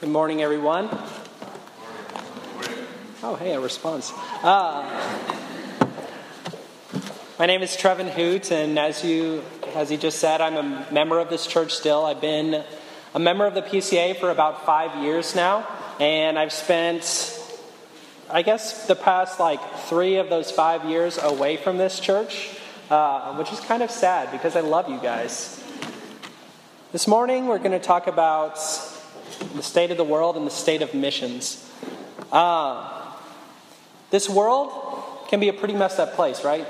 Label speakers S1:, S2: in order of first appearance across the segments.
S1: Good morning, everyone. Oh, hey, a response. Uh, my name is Trevin Hoot, and as you, as he just said, I'm a member of this church still. I've been a member of the PCA for about five years now, and I've spent, I guess, the past like three of those five years away from this church, uh, which is kind of sad because I love you guys. This morning, we're going to talk about the state of the world and the state of missions. Uh, this world can be a pretty messed up place, right?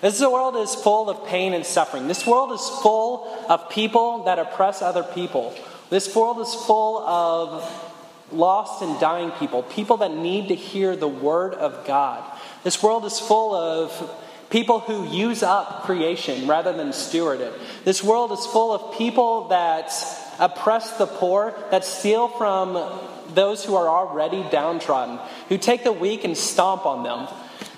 S1: This world is full of pain and suffering. This world is full of people that oppress other people. This world is full of lost and dying people, people that need to hear the word of God. This world is full of people who use up creation rather than steward it. This world is full of people that oppress the poor, that steal from those who are already downtrodden, who take the weak and stomp on them.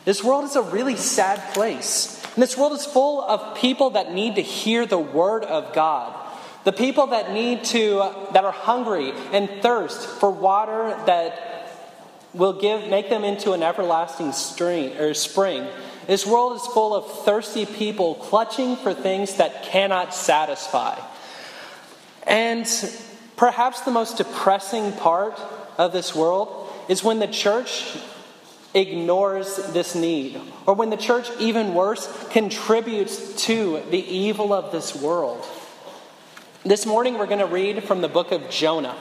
S1: This world is a really sad place. And this world is full of people that need to hear the word of God. The people that need to, that are hungry and thirst for water that will give, make them into an everlasting stream, or spring. This world is full of thirsty people clutching for things that cannot satisfy. And perhaps the most depressing part of this world is when the church ignores this need, or when the church, even worse, contributes to the evil of this world. This morning we're going to read from the book of Jonah.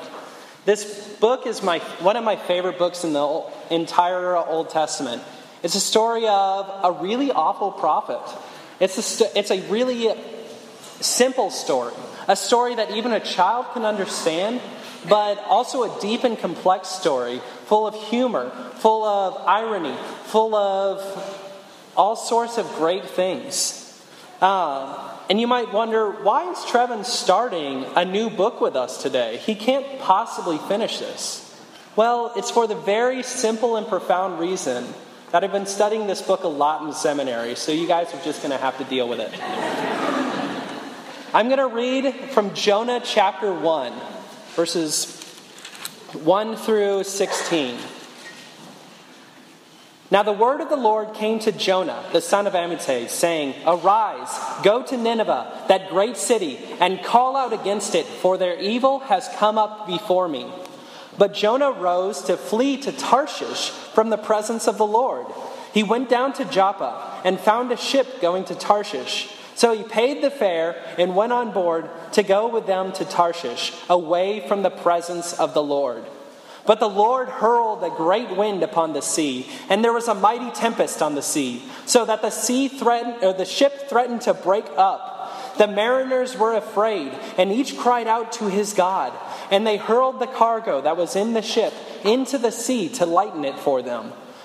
S1: This book is my, one of my favorite books in the entire Old Testament. It's a story of a really awful prophet. It's a, it's a really simple story a story that even a child can understand, but also a deep and complex story full of humor, full of irony, full of all sorts of great things. Uh, and you might wonder why is Trevin starting a new book with us today? He can't possibly finish this. Well, it's for the very simple and profound reason that I've been studying this book a lot in seminary, so you guys are just going to have to deal with it. I'm going to read from Jonah chapter 1, verses 1 through 16. Now the word of the Lord came to Jonah, the son of Amittai, saying, Arise, go to Nineveh, that great city, and call out against it, for their evil has come up before me. But Jonah rose to flee to Tarshish from the presence of the Lord. He went down to Joppa and found a ship going to Tarshish. So he paid the fare and went on board to go with them to Tarshish, away from the presence of the Lord. But the Lord hurled a great wind upon the sea, and there was a mighty tempest on the sea, so that the sea threatened, or the ship threatened to break up. The mariners were afraid, and each cried out to his God, and they hurled the cargo that was in the ship into the sea to lighten it for them.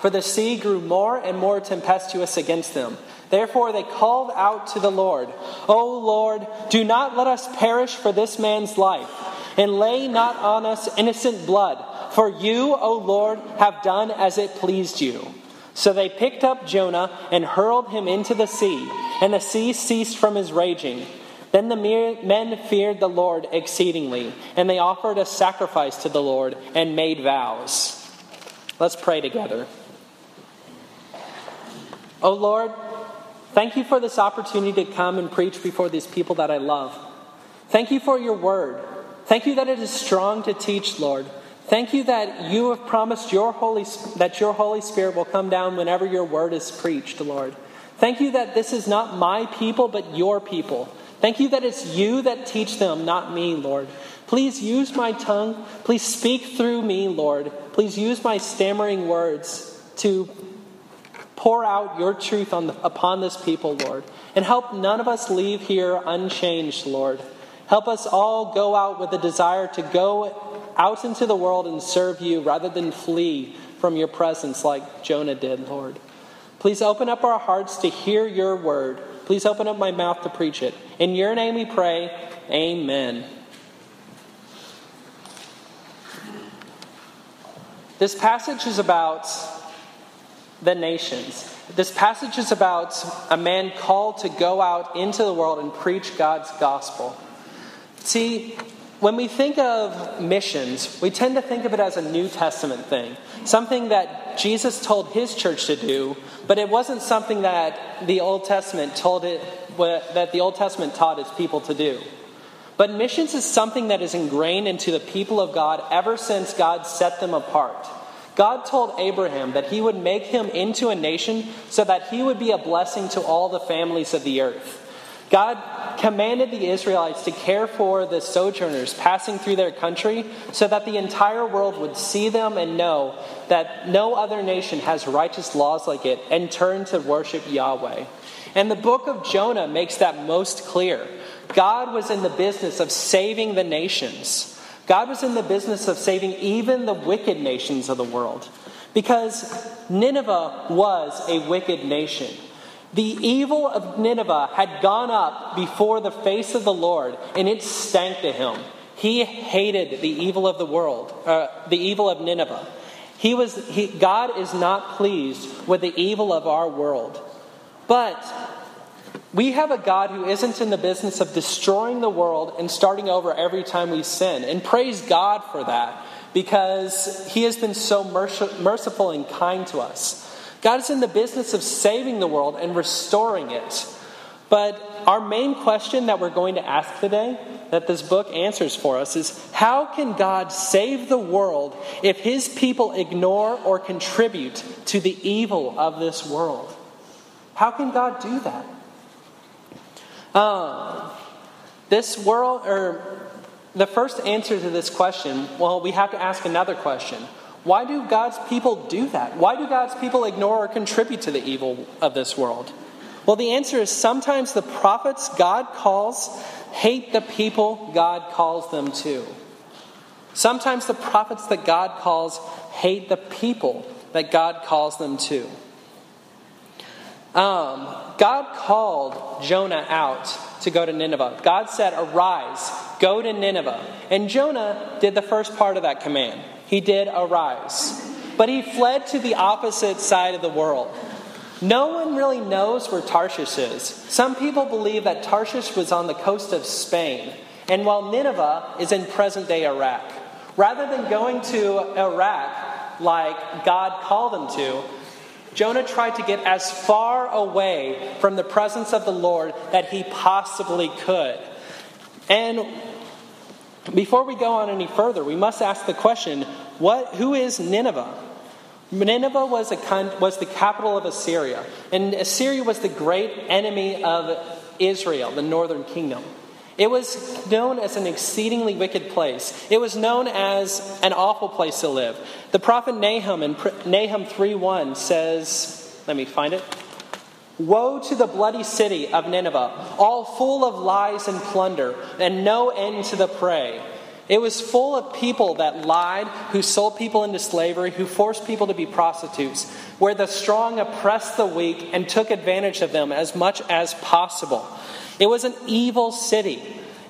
S1: for the sea grew more and more tempestuous against them. Therefore they called out to the Lord, O Lord, do not let us perish for this man's life, and lay not on us innocent blood, for you, O Lord, have done as it pleased you. So they picked up Jonah and hurled him into the sea, and the sea ceased from his raging. Then the men feared the Lord exceedingly, and they offered a sacrifice to the Lord and made vows. Let's pray together. O oh Lord, thank you for this opportunity to come and preach before these people that I love. Thank you for your word. Thank you that it is strong to teach, Lord. Thank you that you have promised your Holy, that your Holy Spirit will come down whenever your word is preached, Lord. Thank you that this is not my people, but your people. Thank you that it's you that teach them, not me, Lord. Please use my tongue. Please speak through me, Lord. Please use my stammering words to pour out your truth the, upon this people, Lord. And help none of us leave here unchanged, Lord. Help us all go out with a desire to go out into the world and serve you rather than flee from your presence like Jonah did, Lord. Please open up our hearts to hear your word. Please open up my mouth to preach it. In your name we pray, amen. This passage is about the nations. This passage is about a man called to go out into the world and preach God's gospel. See, when we think of missions, we tend to think of it as a New Testament thing, something that Jesus told his church to do, but it wasn't something that the Old Testament told it that the Old Testament taught its people to do. But missions is something that is ingrained into the people of God ever since God set them apart. God told Abraham that he would make him into a nation so that he would be a blessing to all the families of the earth. God commanded the Israelites to care for the sojourners passing through their country so that the entire world would see them and know that no other nation has righteous laws like it and turn to worship Yahweh. And the book of Jonah makes that most clear. God was in the business of saving the nations. God was in the business of saving even the wicked nations of the world. Because Nineveh was a wicked nation. The evil of Nineveh had gone up before the face of the Lord, and it stank to him. He hated the evil of the world, uh, the evil of Nineveh. He was, he, God is not pleased with the evil of our world. But we have a God who isn't in the business of destroying the world and starting over every time we sin. And praise God for that because He has been so merciful and kind to us. God is in the business of saving the world and restoring it. But our main question that we're going to ask today, that this book answers for us, is how can God save the world if his people ignore or contribute to the evil of this world? How can God do that? Um, this world, or the first answer to this question, well, we have to ask another question why do God's people do that? Why do God's people ignore or contribute to the evil of this world? Well, the answer is sometimes the prophets God calls hate the people God calls them to. Sometimes the prophets that God calls hate the people that God calls them to. Um, God called Jonah out to go to Nineveh. God said, Arise, go to Nineveh. And Jonah did the first part of that command he did arise. But he fled to the opposite side of the world. No one really knows where Tarshish is. Some people believe that Tarshish was on the coast of Spain, and while Nineveh is in present day Iraq. Rather than going to Iraq like God called him to, Jonah tried to get as far away from the presence of the Lord that he possibly could. And before we go on any further, we must ask the question what, who is Nineveh? Nineveh was, a, was the capital of Assyria, and Assyria was the great enemy of Israel, the northern kingdom. It was known as an exceedingly wicked place. It was known as an awful place to live. The prophet Nahum in Nahum 3:1 says, let me find it. Woe to the bloody city of Nineveh, all full of lies and plunder, and no end to the prey. It was full of people that lied, who sold people into slavery, who forced people to be prostitutes, where the strong oppressed the weak and took advantage of them as much as possible. It was an evil city.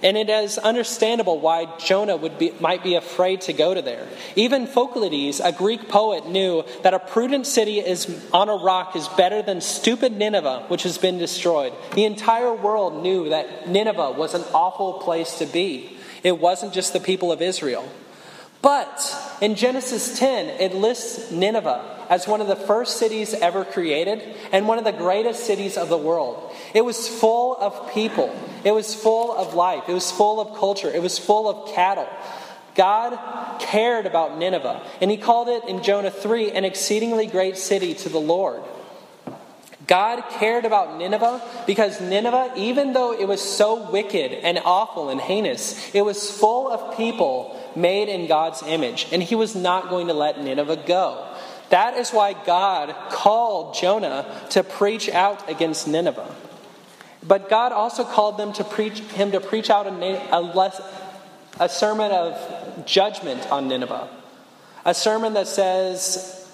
S1: And it is understandable why Jonah would be, might be afraid to go to there. Even Phocylides, a Greek poet, knew that a prudent city is on a rock is better than stupid Nineveh, which has been destroyed. The entire world knew that Nineveh was an awful place to be. It wasn't just the people of Israel. But in Genesis 10, it lists Nineveh as one of the first cities ever created and one of the greatest cities of the world. It was full of people, it was full of life, it was full of culture, it was full of cattle. God cared about Nineveh, and he called it in Jonah 3 an exceedingly great city to the Lord. God cared about Nineveh because Nineveh, even though it was so wicked and awful and heinous, it was full of people made in God's image, and he was not going to let Nineveh go. That is why God called Jonah to preach out against Nineveh. But God also called them to preach, him to preach out a, a, less, a sermon of judgment on Nineveh. A sermon that says,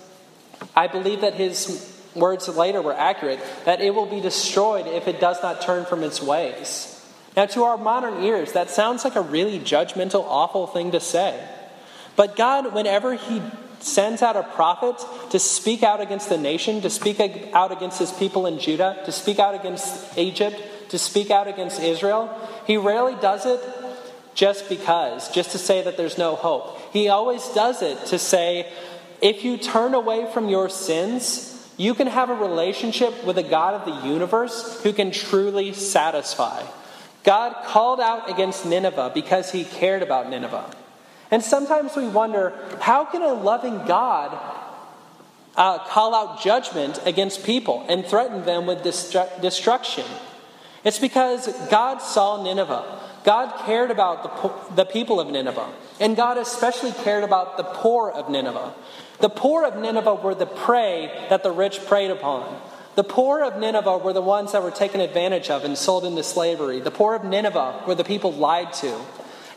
S1: I believe that his words later were accurate, that it will be destroyed if it does not turn from its ways. Now, to our modern ears, that sounds like a really judgmental, awful thing to say. But God, whenever He sends out a prophet to speak out against the nation, to speak out against his people in Judah, to speak out against Egypt, to speak out against Israel, he rarely does it just because, just to say that there's no hope. He always does it to say, if you turn away from your sins, you can have a relationship with a God of the universe who can truly satisfy. God called out against Nineveh because he cared about Nineveh. And sometimes we wonder how can a loving God uh, call out judgment against people and threaten them with destru- destruction? It's because God saw Nineveh. God cared about the, po- the people of Nineveh. And God especially cared about the poor of Nineveh. The poor of Nineveh were the prey that the rich preyed upon. The poor of Nineveh were the ones that were taken advantage of and sold into slavery. The poor of Nineveh were the people lied to.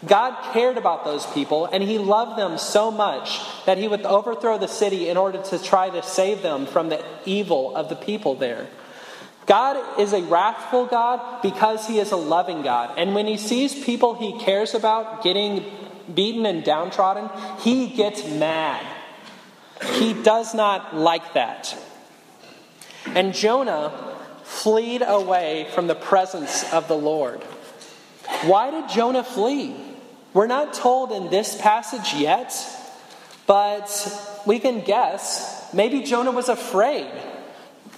S1: God cared about those people, and He loved them so much that He would overthrow the city in order to try to save them from the evil of the people there. God is a wrathful God because He is a loving God. And when He sees people He cares about getting beaten and downtrodden, He gets mad. He does not like that. And Jonah fled away from the presence of the Lord. Why did Jonah flee? We're not told in this passage yet, but we can guess. Maybe Jonah was afraid.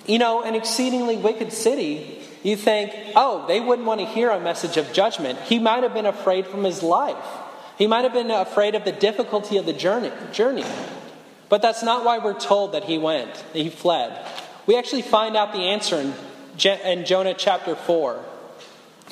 S1: You know, an exceedingly wicked city, you think, oh, they wouldn't want to hear a message of judgment. He might have been afraid from his life. He might have been afraid of the difficulty of the journey. journey. But that's not why we're told that he went, that he fled. We actually find out the answer in, in Jonah chapter 4,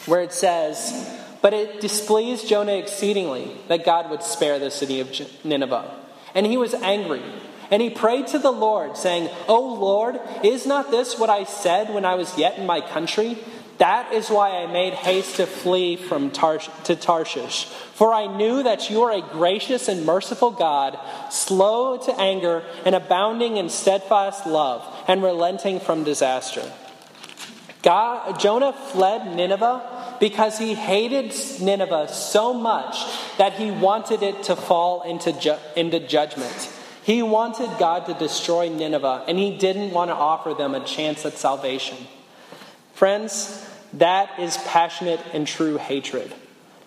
S1: where it says, but it displeased Jonah exceedingly that God would spare the city of Nineveh. And he was angry. And he prayed to the Lord, saying, O Lord, is not this what I said when I was yet in my country? That is why I made haste to flee from Tarsh- to Tarshish. For I knew that you are a gracious and merciful God, slow to anger and abounding in steadfast love, and relenting from disaster. God, Jonah fled Nineveh because he hated Nineveh so much that he wanted it to fall into, ju- into judgment. He wanted God to destroy Nineveh, and he didn't want to offer them a chance at salvation. Friends, that is passionate and true hatred.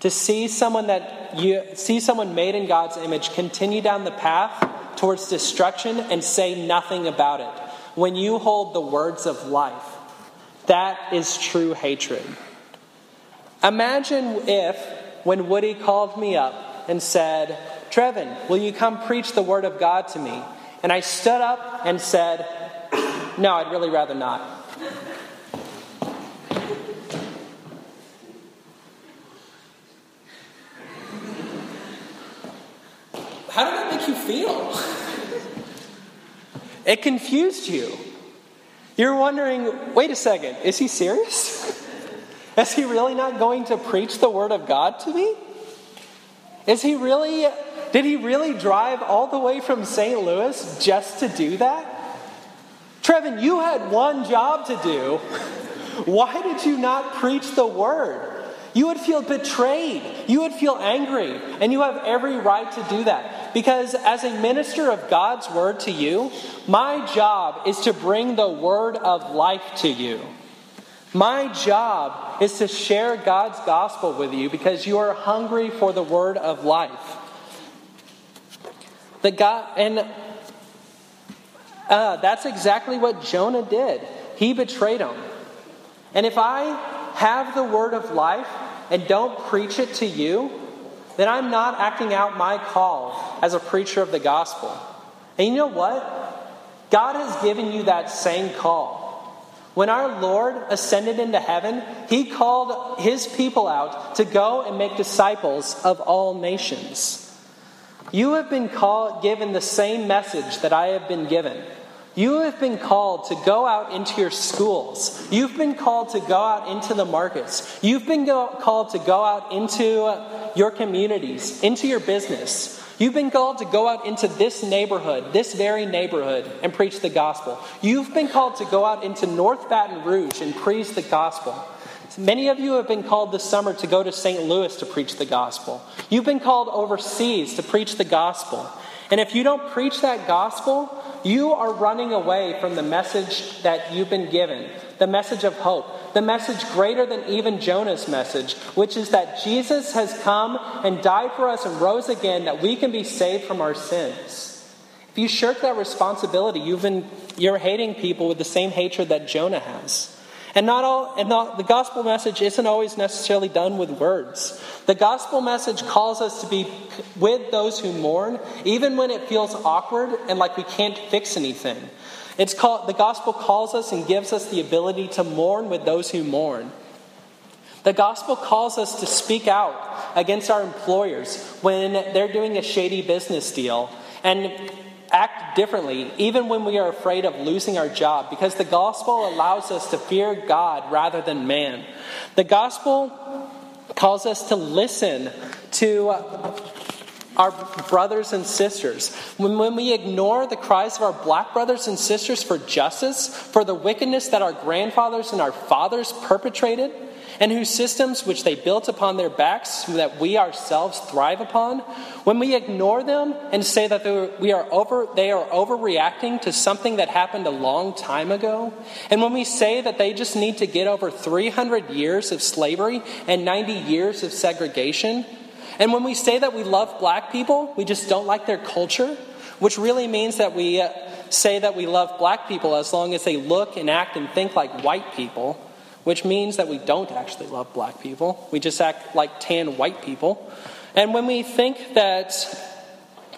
S1: To see someone that you see someone made in God's image continue down the path towards destruction and say nothing about it. When you hold the words of life, that is true hatred. Imagine if, when Woody called me up and said, Trevin, will you come preach the Word of God to me? And I stood up and said, No, I'd really rather not. How did that make you feel? it confused you. You're wondering, wait a second, is he serious? Is he really not going to preach the word of God to me? Is he really, did he really drive all the way from St. Louis just to do that? Trevin, you had one job to do. Why did you not preach the word? You would feel betrayed. You would feel angry. And you have every right to do that. Because as a minister of God's word to you, my job is to bring the word of life to you. My job is to share God's gospel with you because you are hungry for the word of life. The God, and uh, that's exactly what Jonah did. He betrayed him. And if I have the word of life and don't preach it to you, then I'm not acting out my call as a preacher of the gospel. And you know what? God has given you that same call. When our Lord ascended into heaven, he called his people out to go and make disciples of all nations. You have been called, given the same message that I have been given. You have been called to go out into your schools. You've been called to go out into the markets. You've been go- called to go out into your communities, into your business. You've been called to go out into this neighborhood, this very neighborhood, and preach the gospel. You've been called to go out into North Baton Rouge and preach the gospel. Many of you have been called this summer to go to St. Louis to preach the gospel. You've been called overseas to preach the gospel. And if you don't preach that gospel, you are running away from the message that you've been given the message of hope, the message greater than even Jonah's message, which is that Jesus has come and died for us and rose again that we can be saved from our sins. If you shirk that responsibility, you've been, you're hating people with the same hatred that Jonah has. And not all and not, the gospel message isn't always necessarily done with words. The gospel message calls us to be with those who mourn, even when it feels awkward and like we can't fix anything. It's called the gospel calls us and gives us the ability to mourn with those who mourn. The gospel calls us to speak out against our employers when they're doing a shady business deal and act differently, even when we are afraid of losing our job, because the gospel allows us to fear God rather than man. The gospel calls us to listen to our brothers and sisters. When, when we ignore the cries of our black brothers and sisters for justice, for the wickedness that our grandfathers and our fathers perpetrated, and whose systems which they built upon their backs that we ourselves thrive upon, when we ignore them and say that we are over, they are overreacting to something that happened a long time ago, and when we say that they just need to get over 300 years of slavery and 90 years of segregation, and when we say that we love black people, we just don't like their culture, which really means that we uh, say that we love black people as long as they look and act and think like white people which means that we don't actually love black people. We just act like tan white people. And when we think that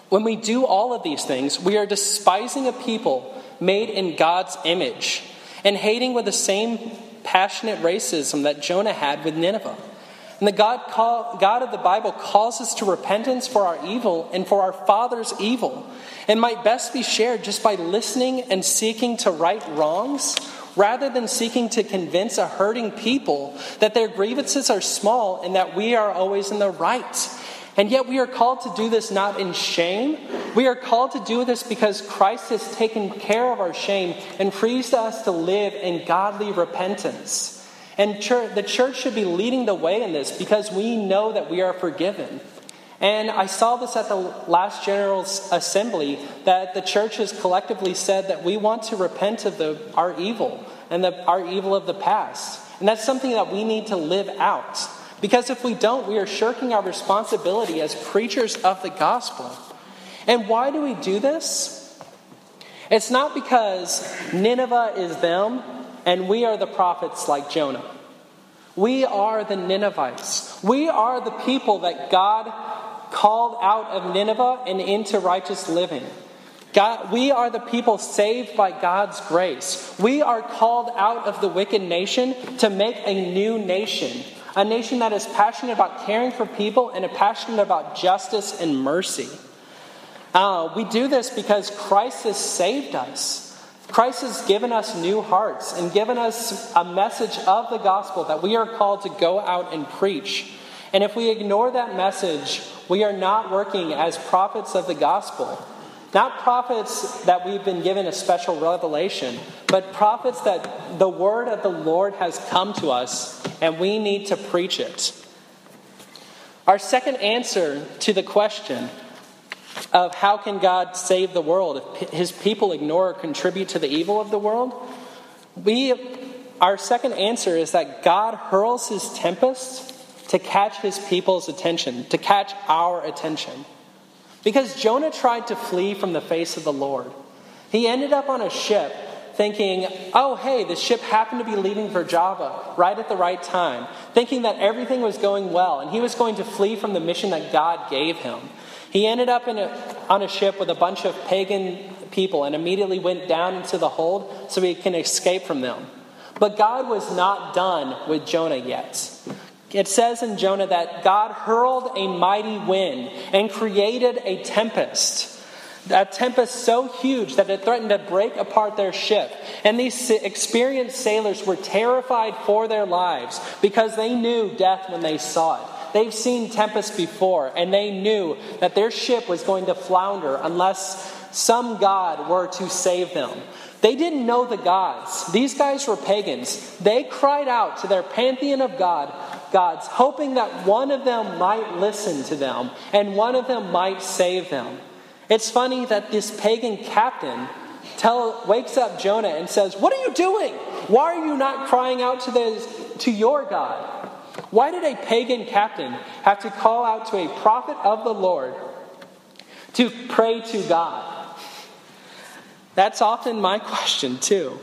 S1: when we do all of these things, we are despising a people made in God's image and hating with the same passionate racism that Jonah had with Nineveh. And the God, call, God of the Bible calls us to repentance for our evil and for our father's evil, and might best be shared just by listening and seeking to right wrongs rather than seeking to convince a hurting people that their grievances are small and that we are always in the right. And yet we are called to do this not in shame. We are called to do this because Christ has taken care of our shame and frees us to live in godly repentance. And church, the church should be leading the way in this because we know that we are forgiven. And I saw this at the last General Assembly that the church has collectively said that we want to repent of the, our evil and the, our evil of the past. And that's something that we need to live out. Because if we don't, we are shirking our responsibility as preachers of the gospel. And why do we do this? It's not because Nineveh is them and we are the prophets like Jonah. We are the Ninevites. We are the people that God called out of Nineveh and into righteous living. God, we are the people saved by God's grace. We are called out of the wicked nation to make a new nation, a nation that is passionate about caring for people and passionate about justice and mercy. Uh, we do this because Christ has saved us. Christ has given us new hearts and given us a message of the gospel that we are called to go out and preach. And if we ignore that message, we are not working as prophets of the gospel. Not prophets that we've been given a special revelation, but prophets that the word of the Lord has come to us and we need to preach it. Our second answer to the question of how can God save the world if his people ignore or contribute to the evil of the world, we our second answer is that God hurls his tempest to catch his people's attention, to catch our attention. Because Jonah tried to flee from the face of the Lord. He ended up on a ship thinking, oh, hey, the ship happened to be leaving for Joppa right at the right time, thinking that everything was going well and he was going to flee from the mission that God gave him. He ended up a, on a ship with a bunch of pagan people and immediately went down into the hold so he can escape from them. But God was not done with Jonah yet. It says in Jonah that God hurled a mighty wind and created a tempest. A tempest so huge that it threatened to break apart their ship. And these experienced sailors were terrified for their lives because they knew death when they saw it. They've seen tempests before, and they knew that their ship was going to flounder unless some God were to save them. They didn't know the gods. These guys were pagans. They cried out to their pantheon of God, gods, hoping that one of them might listen to them and one of them might save them. It's funny that this pagan captain tell, wakes up Jonah and says, What are you doing? Why are you not crying out to, this, to your God? Why did a pagan captain have to call out to a prophet of the Lord to pray to God? That's often my question, too.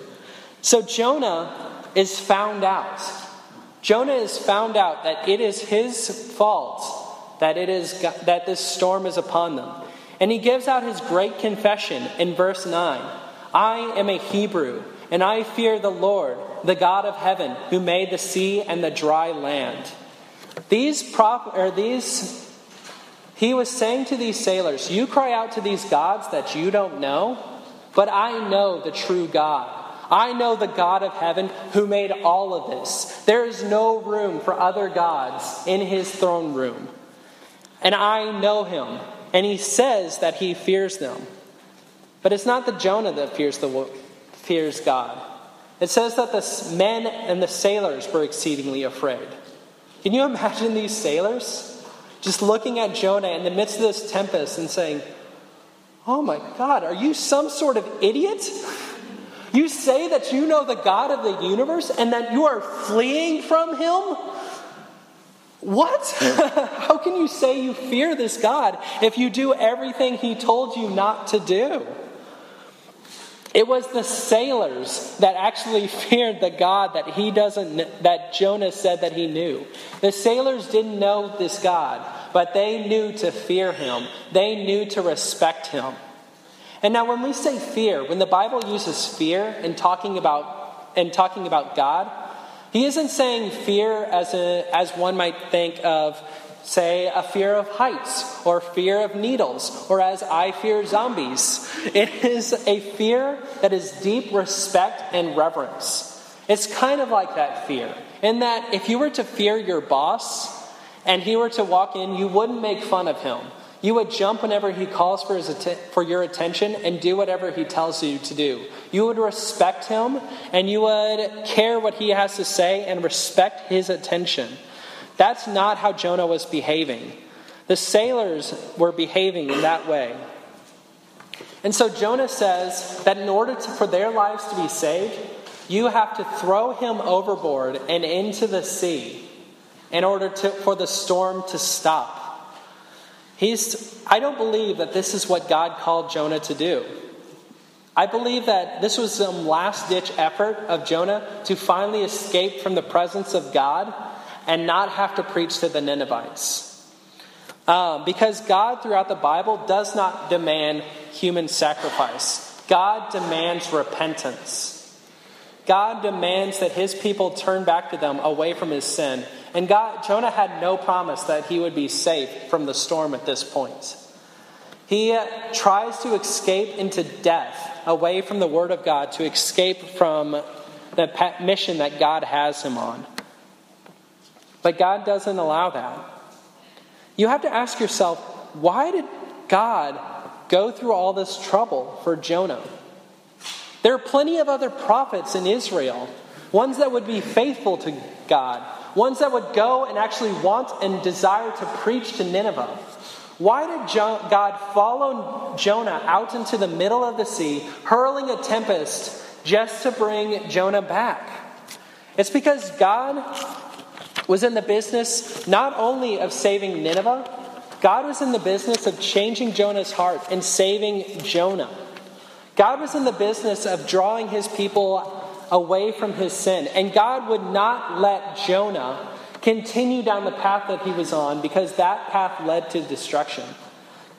S1: So Jonah is found out. Jonah is found out that it is his fault that it is that this storm is upon them. And he gives out his great confession in verse 9. I am a Hebrew, and I fear the Lord, the God of heaven, who made the sea and the dry land. These prop or these he was saying to these sailors, You cry out to these gods that you don't know, but I know the true God. I know the God of heaven who made all of this. There is no room for other gods in his throne room. And I know him. And he says that he fears them. But it's not the Jonah that fears, the, fears God. It says that the men and the sailors were exceedingly afraid. Can you imagine these sailors just looking at Jonah in the midst of this tempest and saying, Oh my God, are you some sort of idiot? You say that you know the God of the universe and that you are fleeing from him? What? How can you say you fear this God if you do everything he told you not to do? It was the sailors that actually feared the God that he doesn't that Jonah said that he knew. The sailors didn't know this God, but they knew to fear him. They knew to respect him. And now when we say fear, when the Bible uses fear in talking about in talking about God, he isn't saying fear as a as one might think of say, a fear of heights or fear of needles, or as I fear zombies. It is a fear that is deep respect and reverence. It's kind of like that fear, in that if you were to fear your boss and he were to walk in, you wouldn't make fun of him. You would jump whenever he calls for, his for your attention and do whatever he tells you to do. You would respect him and you would care what he has to say and respect his attention. That's not how Jonah was behaving. The sailors were behaving in that way. And so Jonah says that in order to, for their lives to be saved, you have to throw him overboard and into the sea in order to, for the storm to stop. He's, I don't believe that this is what God called Jonah to do. I believe that this was some last ditch effort of Jonah to finally escape from the presence of God and not have to preach to the Ninevites. Um, because God, throughout the Bible, does not demand human sacrifice, God demands repentance. God demands that his people turn back to them away from his sin. And God, Jonah had no promise that he would be safe from the storm at this point. He uh, tries to escape into death away from the word of God, to escape from the mission that God has him on. But God doesn't allow that. You have to ask yourself why did God go through all this trouble for Jonah? There are plenty of other prophets in Israel, ones that would be faithful to God, ones that would go and actually want and desire to preach to Nineveh. Why did God follow Jonah out into the middle of the sea, hurling a tempest just to bring Jonah back? It's because God was in the business not only of saving Nineveh, God was in the business of changing Jonah's heart and saving Jonah. God was in the business of drawing his people away from his sin. And God would not let Jonah continue down the path that he was on because that path led to destruction.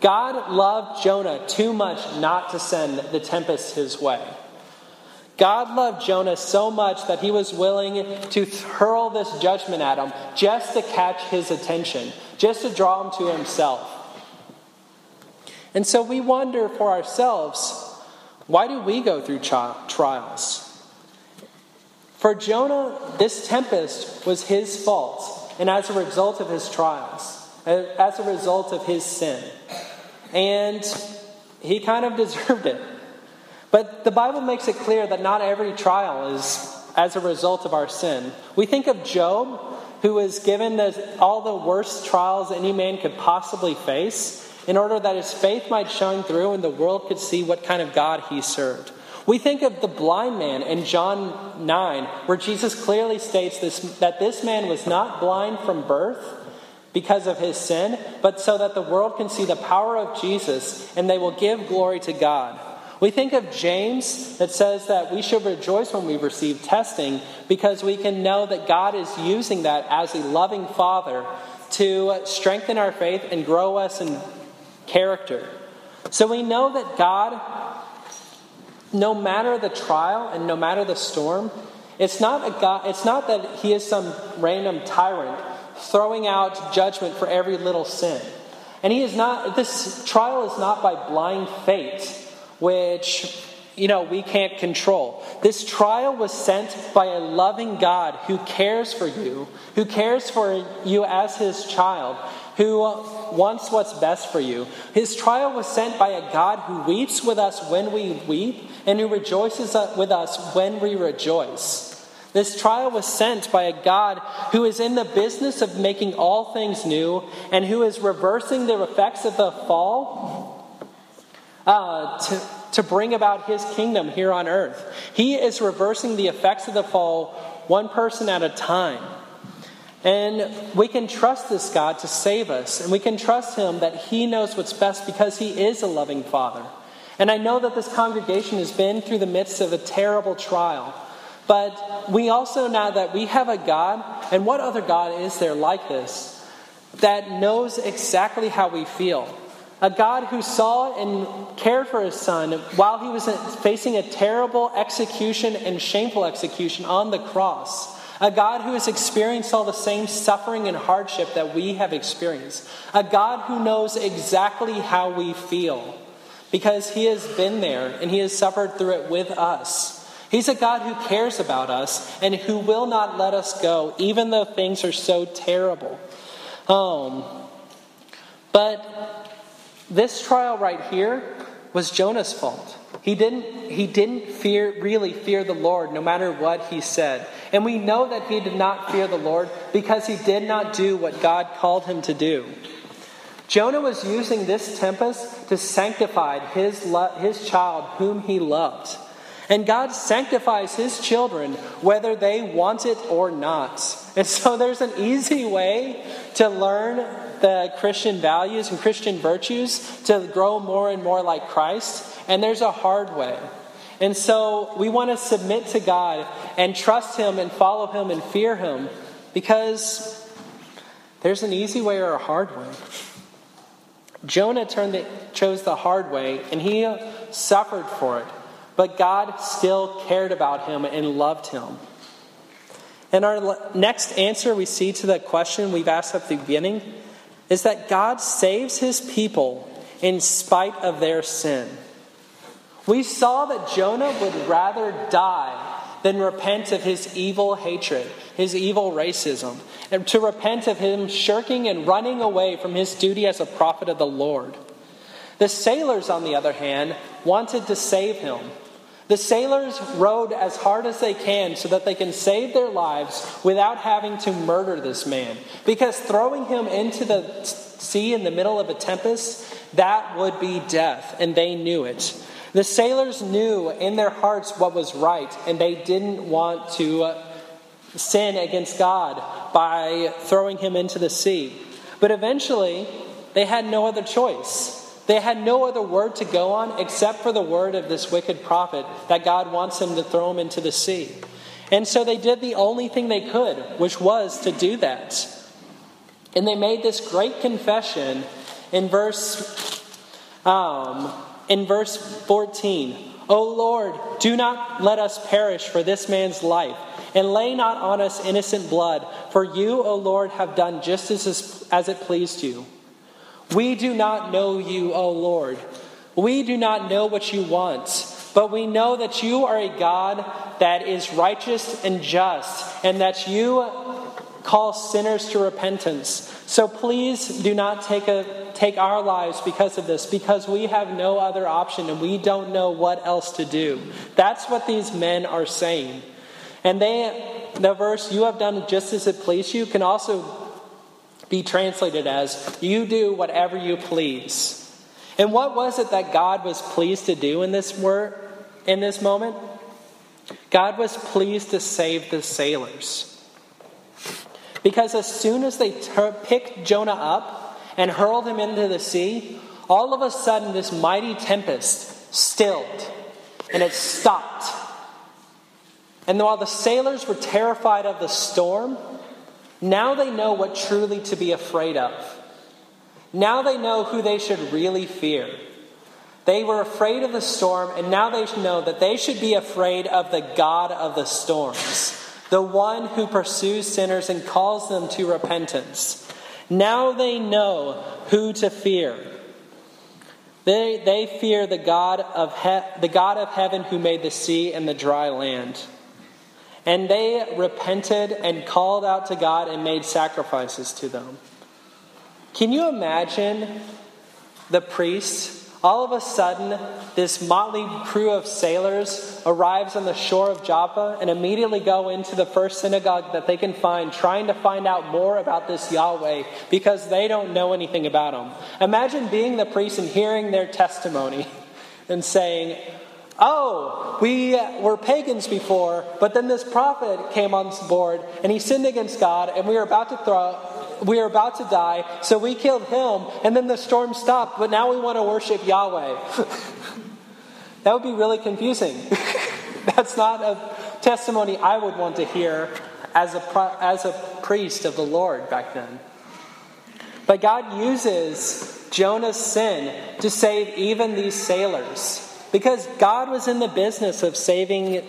S1: God loved Jonah too much not to send the tempest his way. God loved Jonah so much that he was willing to hurl this judgment at him just to catch his attention, just to draw him to himself. And so we wonder for ourselves why do we go through trials? For Jonah, this tempest was his fault, and as a result of his trials, as a result of his sin. And he kind of deserved it. But the Bible makes it clear that not every trial is as a result of our sin. We think of Job, who was given the, all the worst trials any man could possibly face in order that his faith might shine through and the world could see what kind of God he served. We think of the blind man in John 9, where Jesus clearly states this, that this man was not blind from birth because of his sin, but so that the world can see the power of Jesus and they will give glory to God. We think of James that says that we should rejoice when we receive testing because we can know that God is using that as a loving father to strengthen our faith and grow us in character. So we know that God, no matter the trial and no matter the storm, it's not, a God, it's not that He is some random tyrant throwing out judgment for every little sin. And He is not, this trial is not by blind fate which you know we can't control. This trial was sent by a loving God who cares for you, who cares for you as his child, who wants what's best for you. His trial was sent by a God who weeps with us when we weep and who rejoices with us when we rejoice. This trial was sent by a God who is in the business of making all things new and who is reversing the effects of the fall uh, to, to bring about his kingdom here on earth. He is reversing the effects of the fall one person at a time. And we can trust this God to save us, and we can trust him that he knows what's best because he is a loving father. And I know that this congregation has been through the midst of a terrible trial. But we also know that we have a God, and what other God is there like this, that knows exactly how we feel a God who saw and cared for his son while he was facing a terrible execution and shameful execution on the cross. A God who has experienced all the same suffering and hardship that we have experienced. A God who knows exactly how we feel because he has been there and he has suffered through it with us. He's a God who cares about us and who will not let us go, even though things are so terrible. Um, but this trial right here was Jonah's fault. He didn't, he didn't fear, really fear the Lord no matter what he said. And we know that he did not fear the Lord because he did not do what God called him to do. Jonah was using this tempest to sanctify his, lo- his child whom he loved. And God sanctifies his children whether they want it or not. And so there's an easy way to learn the Christian values and Christian virtues to grow more and more like Christ. And there's a hard way. And so we want to submit to God and trust Him and follow Him and fear Him because there's an easy way or a hard way. Jonah the, chose the hard way and he suffered for it. But God still cared about him and loved him. And our next answer we see to the question we've asked at the beginning is that God saves his people in spite of their sin. We saw that Jonah would rather die than repent of his evil hatred, his evil racism, and to repent of him shirking and running away from his duty as a prophet of the Lord. The sailors, on the other hand, wanted to save him The sailors rowed as hard as they can so that they can save their lives without having to murder this man. Because throwing him into the sea in the middle of a tempest, that would be death, and they knew it. The sailors knew in their hearts what was right, and they didn't want to uh, sin against God by throwing him into the sea. But eventually, they had no other choice. They had no other word to go on except for the word of this wicked prophet that God wants him to throw him into the sea. And so they did the only thing they could, which was to do that. And they made this great confession in verse um, in verse 14. O Lord, do not let us perish for this man's life, and lay not on us innocent blood, for you, O Lord, have done just as, as it pleased you. We do not know you, O Lord. We do not know what you want, but we know that you are a God that is righteous and just, and that you call sinners to repentance. So please do not take, a, take our lives because of this, because we have no other option and we don't know what else to do. That's what these men are saying. And they, the verse, you have done just as it pleased you, can also be translated as, You do whatever you please. And what was it that God was pleased to do in this word, in this moment? God was pleased to save the sailors. Because as soon as they ter- picked Jonah up and hurled him into the sea, all of a sudden this mighty tempest stilled and it stopped. And while the sailors were terrified of the storm, now they know what truly to be afraid of. Now they know who they should really fear. They were afraid of the storm, and now they know that they should be afraid of the God of the storms, the one who pursues sinners and calls them to repentance. Now they know who to fear. They, they fear the God, of he, the God of heaven who made the sea and the dry land. And they repented and called out to God and made sacrifices to them. Can you imagine the priests? All of a sudden, this motley crew of sailors arrives on the shore of Joppa and immediately go into the first synagogue that they can find, trying to find out more about this Yahweh because they don't know anything about him. Imagine being the priest and hearing their testimony and saying, Oh, we uh, were pagans before, but then this prophet came on board and he sinned against God, and we were about to throw, we were about to die, so we killed him, and then the storm stopped, but now we want to worship Yahweh. that would be really confusing. That's not a testimony I would want to hear as a, as a priest of the Lord back then. But God uses Jonah's sin to save even these sailors. Because God was in the business of saving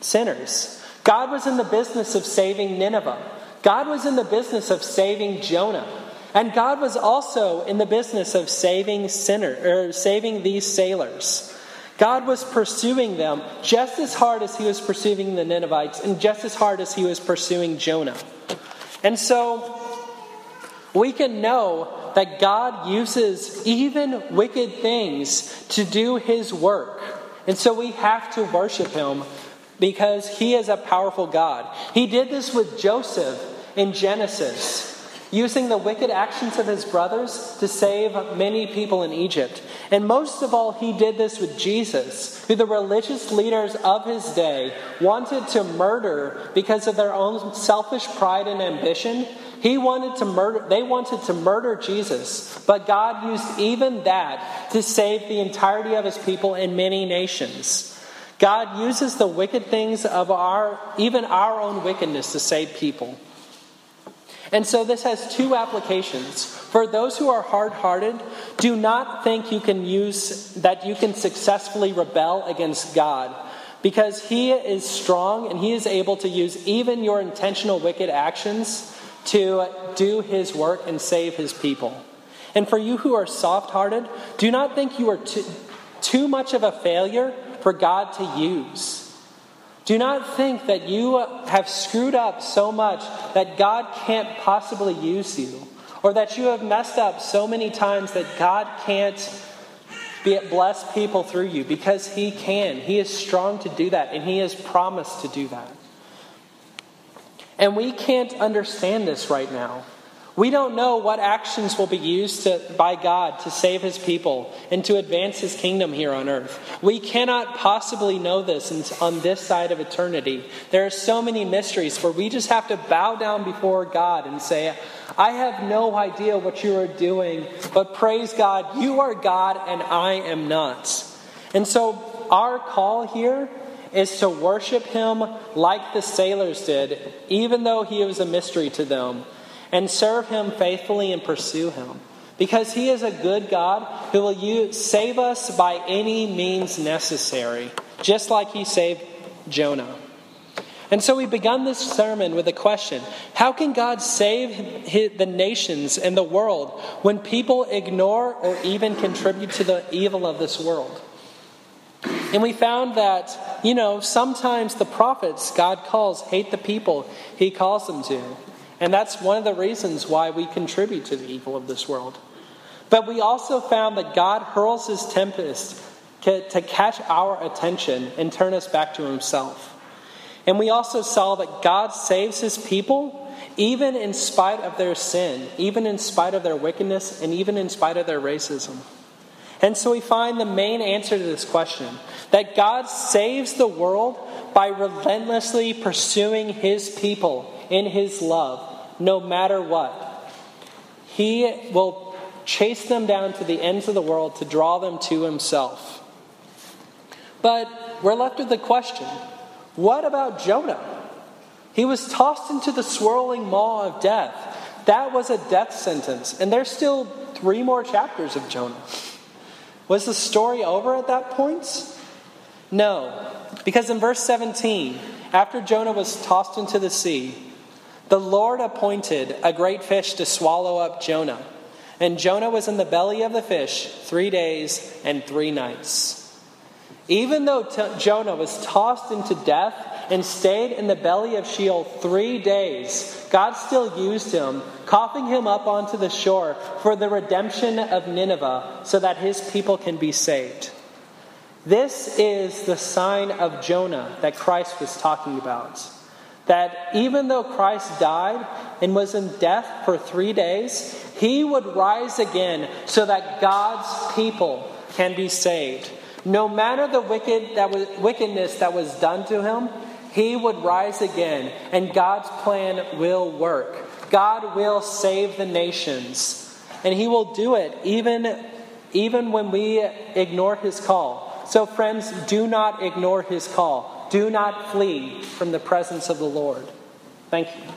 S1: sinners. God was in the business of saving Nineveh. God was in the business of saving Jonah. And God was also in the business of saving sinner or saving these sailors. God was pursuing them just as hard as he was pursuing the Ninevites and just as hard as he was pursuing Jonah. And so we can know that God uses even wicked things to do his work. And so we have to worship him because he is a powerful God. He did this with Joseph in Genesis, using the wicked actions of his brothers to save many people in Egypt. And most of all, he did this with Jesus, who the religious leaders of his day wanted to murder because of their own selfish pride and ambition he wanted to murder, they wanted to murder Jesus, but God used even that to save the entirety of his people in many nations. God uses the wicked things of our, even our own wickedness, to save people. And so this has two applications. For those who are hard-hearted, do not think you can use that you can successfully rebel against God because he is strong and he is able to use even your intentional wicked actions to do his work and save his people. And for you who are soft hearted, do not think you are too, too much of a failure for God to use. Do not think that you have screwed up so much that God can't possibly use you, or that you have messed up so many times that God can't bless people through you because He can. He is strong to do that, and He has promised to do that. And we can't understand this right now. We don't know what actions will be used to, by God to save his people and to advance his kingdom here on earth. We cannot possibly know this on this side of eternity. There are so many mysteries where we just have to bow down before God and say, I have no idea what you are doing, but praise God, you are God and I am not. And so our call here is to worship him like the sailors did, even though he was a mystery to them and serve him faithfully and pursue him. Because he is a good God who will use, save us by any means necessary, just like he saved Jonah. And so we've begun this sermon with a question How can God save the nations and the world when people ignore or even contribute to the evil of this world? And we found that, you know, sometimes the prophets God calls hate the people he calls them to. And that's one of the reasons why we contribute to the evil of this world. But we also found that God hurls his tempest to catch our attention and turn us back to himself. And we also saw that God saves his people even in spite of their sin, even in spite of their wickedness, and even in spite of their racism. And so we find the main answer to this question that God saves the world by relentlessly pursuing his people in his love, no matter what. He will chase them down to the ends of the world to draw them to himself. But we're left with the question what about Jonah? He was tossed into the swirling maw of death. That was a death sentence. And there's still three more chapters of Jonah. Was the story over at that point? No. Because in verse 17, after Jonah was tossed into the sea, the Lord appointed a great fish to swallow up Jonah. And Jonah was in the belly of the fish three days and three nights. Even though Jonah was tossed into death and stayed in the belly of Sheol three days, God still used him, coughing him up onto the shore for the redemption of Nineveh so that his people can be saved. This is the sign of Jonah that Christ was talking about. That even though Christ died and was in death for three days, he would rise again so that God's people can be saved. No matter the wicked that was, wickedness that was done to him, he would rise again, and God's plan will work. God will save the nations, and he will do it even, even when we ignore his call. So, friends, do not ignore his call. Do not flee from the presence of the Lord. Thank you.